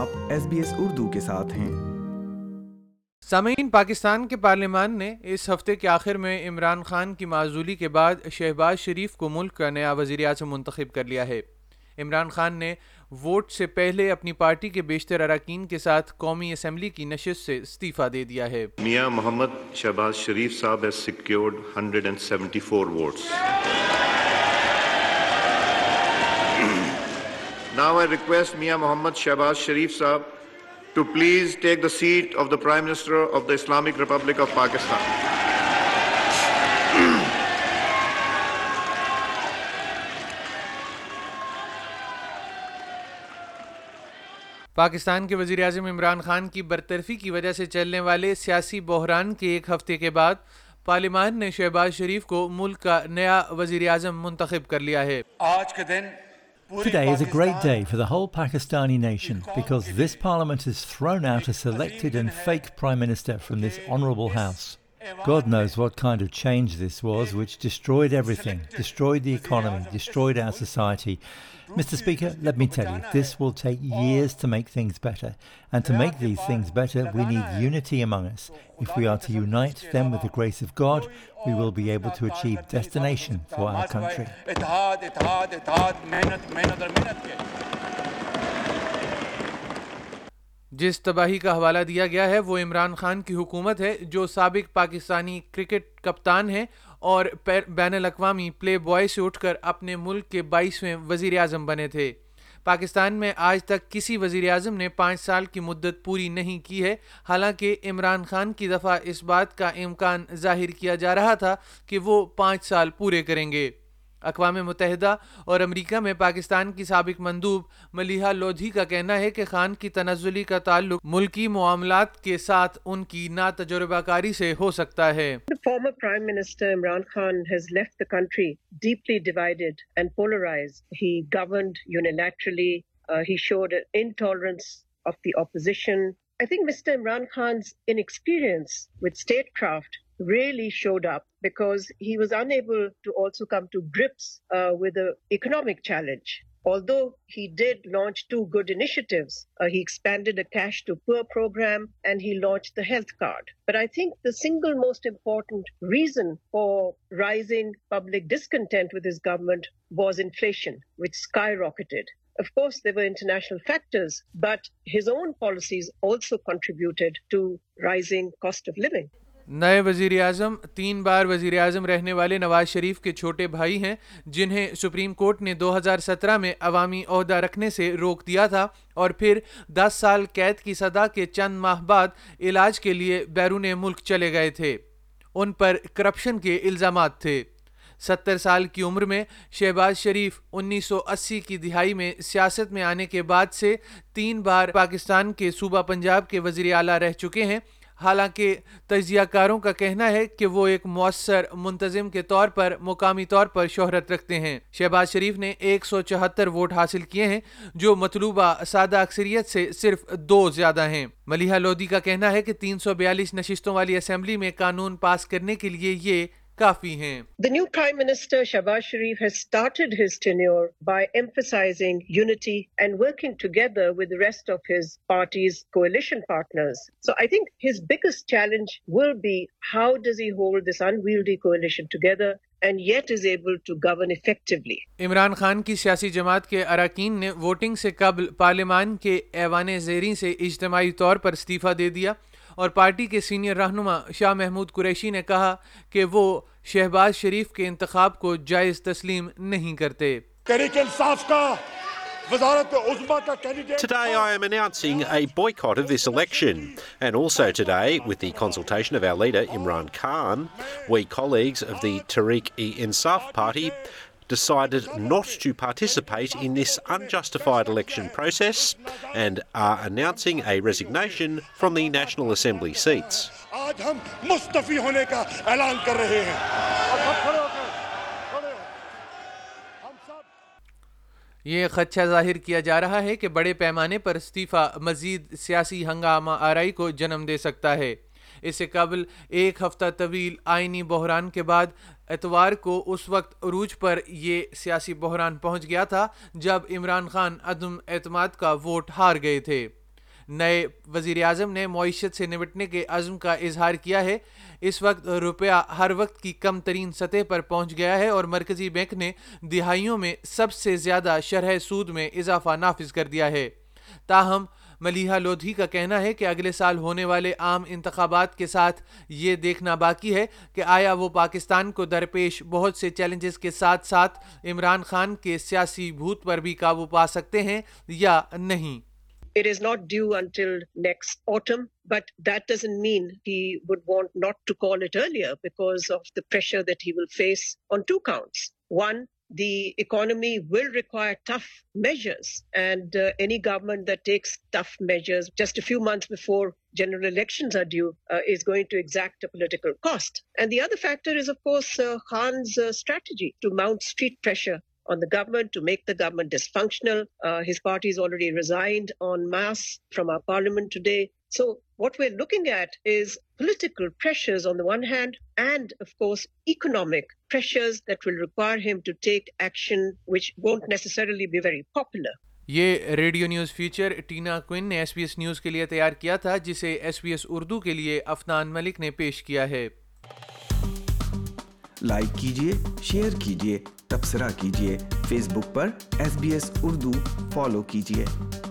آپ S S be Urdu کے کے ساتھ ہیں سامعین پاکستان پارلیمان نے اس ہفتے کے آخر میں عمران خان کی معذولی کے بعد شہباز شریف کو ملک کا نیا وزیر اعظم منتخب کر لیا ہے عمران خان نے ووٹ سے پہلے اپنی پارٹی کے بیشتر اراکین کے ساتھ قومی اسمبلی کی نشست سے استعفیٰ دے دیا ہے میاں محمد شہباز شریف صاحب votes Now I request Mia Muhammad Shahbaz Sharif Saab to please take the seat of the Prime Minister of the Islamic Republic of Pakistan. Pakistan کے وزیر اعظم عمران خان کی برطرفی کی وجہ سے چلنے والے سیاسی بحران کے ایک ہفتے کے بعد پارلیمان نے شہباز شریف کو ملک کا نیا وزیر اعظم منتخب کر لیا ہے آج کے دن Today is a great day for the whole Pakistani nation because this parliament has thrown out a selected and fake prime minister from this honourable house. کد nice what change this was what disturbed things جس تباہی کا حوالہ دیا گیا ہے وہ عمران خان کی حکومت ہے جو سابق پاکستانی کرکٹ کپتان ہے اور بین الاقوامی پلے بوائے سے اٹھ کر اپنے ملک کے بائیسویں وزیر اعظم بنے تھے پاکستان میں آج تک کسی وزیر اعظم نے پانچ سال کی مدت پوری نہیں کی ہے حالانکہ عمران خان کی دفعہ اس بات کا امکان ظاہر کیا جا رہا تھا کہ وہ پانچ سال پورے کریں گے اقوام متحدہ اور امریکہ میں پاکستان کی کی کی سابق مندوب ملیحہ لودھی کا کا کہنا ہے کہ خان تنزلی تعلق ملکی معاملات کے ساتھ ان نا تجربہ کاری سے ہو سکتا ہے former prime minister Imran Khan really showed up because he was unable to also come to grips uh, with the economic challenge. Although he did launch two good initiatives, uh, he expanded a cash to poor program and he launched the health card. But I think the single most important reason for rising public discontent with his government was inflation, which skyrocketed. Of course, there were international factors, but his own policies also contributed to rising cost of living. نئے وزیر اعظم تین بار وزیر اعظم رہنے والے نواز شریف کے چھوٹے بھائی ہیں جنہیں سپریم کورٹ نے دو ہزار سترہ میں عوامی عہدہ رکھنے سے روک دیا تھا اور پھر دس سال قید کی سزا کے چند ماہ بعد علاج کے لیے بیرون ملک چلے گئے تھے ان پر کرپشن کے الزامات تھے ستر سال کی عمر میں شہباز شریف انیس سو اسی کی دہائی میں سیاست میں آنے کے بعد سے تین بار پاکستان کے صوبہ پنجاب کے وزیر اعلیٰ رہ چکے ہیں حالانکہ تجزیہ کاروں کا کہنا ہے کہ وہ ایک مؤثر منتظم کے طور پر مقامی طور پر شہرت رکھتے ہیں شہباز شریف نے ایک سو چوہتر ووٹ حاصل کیے ہیں جو مطلوبہ سادہ اکثریت سے صرف دو زیادہ ہیں ملیحہ لودی کا کہنا ہے کہ تین سو بیالیس نشستوں والی اسمبلی میں قانون پاس کرنے کے لیے یہ کافی ہیں گورن افیکٹولی عمران خان کی سیاسی جماعت کے اراکین نے ووٹنگ سے قبل پارلیمان کے ایوان زیریں سے اجتماعی طور پر استعفی دے دیا اور پارٹی کے سینئر رہنما شاہ محمود قریشی نے کہا کہ وہ شہباز شریف کے انتخاب کو جائز تسلیم نہیں کرتے decided not to participate in this unjustified election process and are announcing a resignation from the National Assembly seats. یہ خدشہ ظاہر کیا جا رہا ہے کہ بڑے پیمانے پر استیفہ مزید سیاسی ہنگامہ آرائی کو جنم دے سکتا ہے اس سے قبل ایک ہفتہ طویل آئینی بحران کے بعد اتوار کو اس وقت عروج پر یہ سیاسی بحران پہنچ گیا تھا جب عمران خان عدم اعتماد کا ووٹ ہار گئے تھے نئے وزیر اعظم نے معیشت سے نمٹنے کے عزم کا اظہار کیا ہے اس وقت روپیہ ہر وقت کی کم ترین سطح پر پہنچ گیا ہے اور مرکزی بینک نے دہائیوں میں سب سے زیادہ شرح سود میں اضافہ نافذ کر دیا ہے تاہم ملیحہ لودھی کا کہنا ہے کہ اگلے سال ہونے والے عام انتخابات کے ساتھ یہ دیکھنا باقی ہے کہ آیا وہ پاکستان کو درپیش بہت سے چیلنجز کے ساتھ ساتھ عمران خان کے سیاسی بھوت پر بھی قابو پا سکتے ہیں یا نہیں It is not due until next autumn, but that doesn't mean he would want not to call it earlier because of the pressure that he will face on two counts. One, government to make the government resigned from our parliament today So, what we're looking at is political pressures pressures on the one hand, and of course, economic that will require him to take action which won't necessarily be very popular. یہ radio news news Tina Quinn نے S S B کے لیے تیار کیا تھا جسے S B S Urdu کے لیے افنان ملک نے پیش کیا ہے لائک کیجیے شیئر کیجیے تبصرہ کیجیے فیس بک پر S B S Urdu follow کیجیے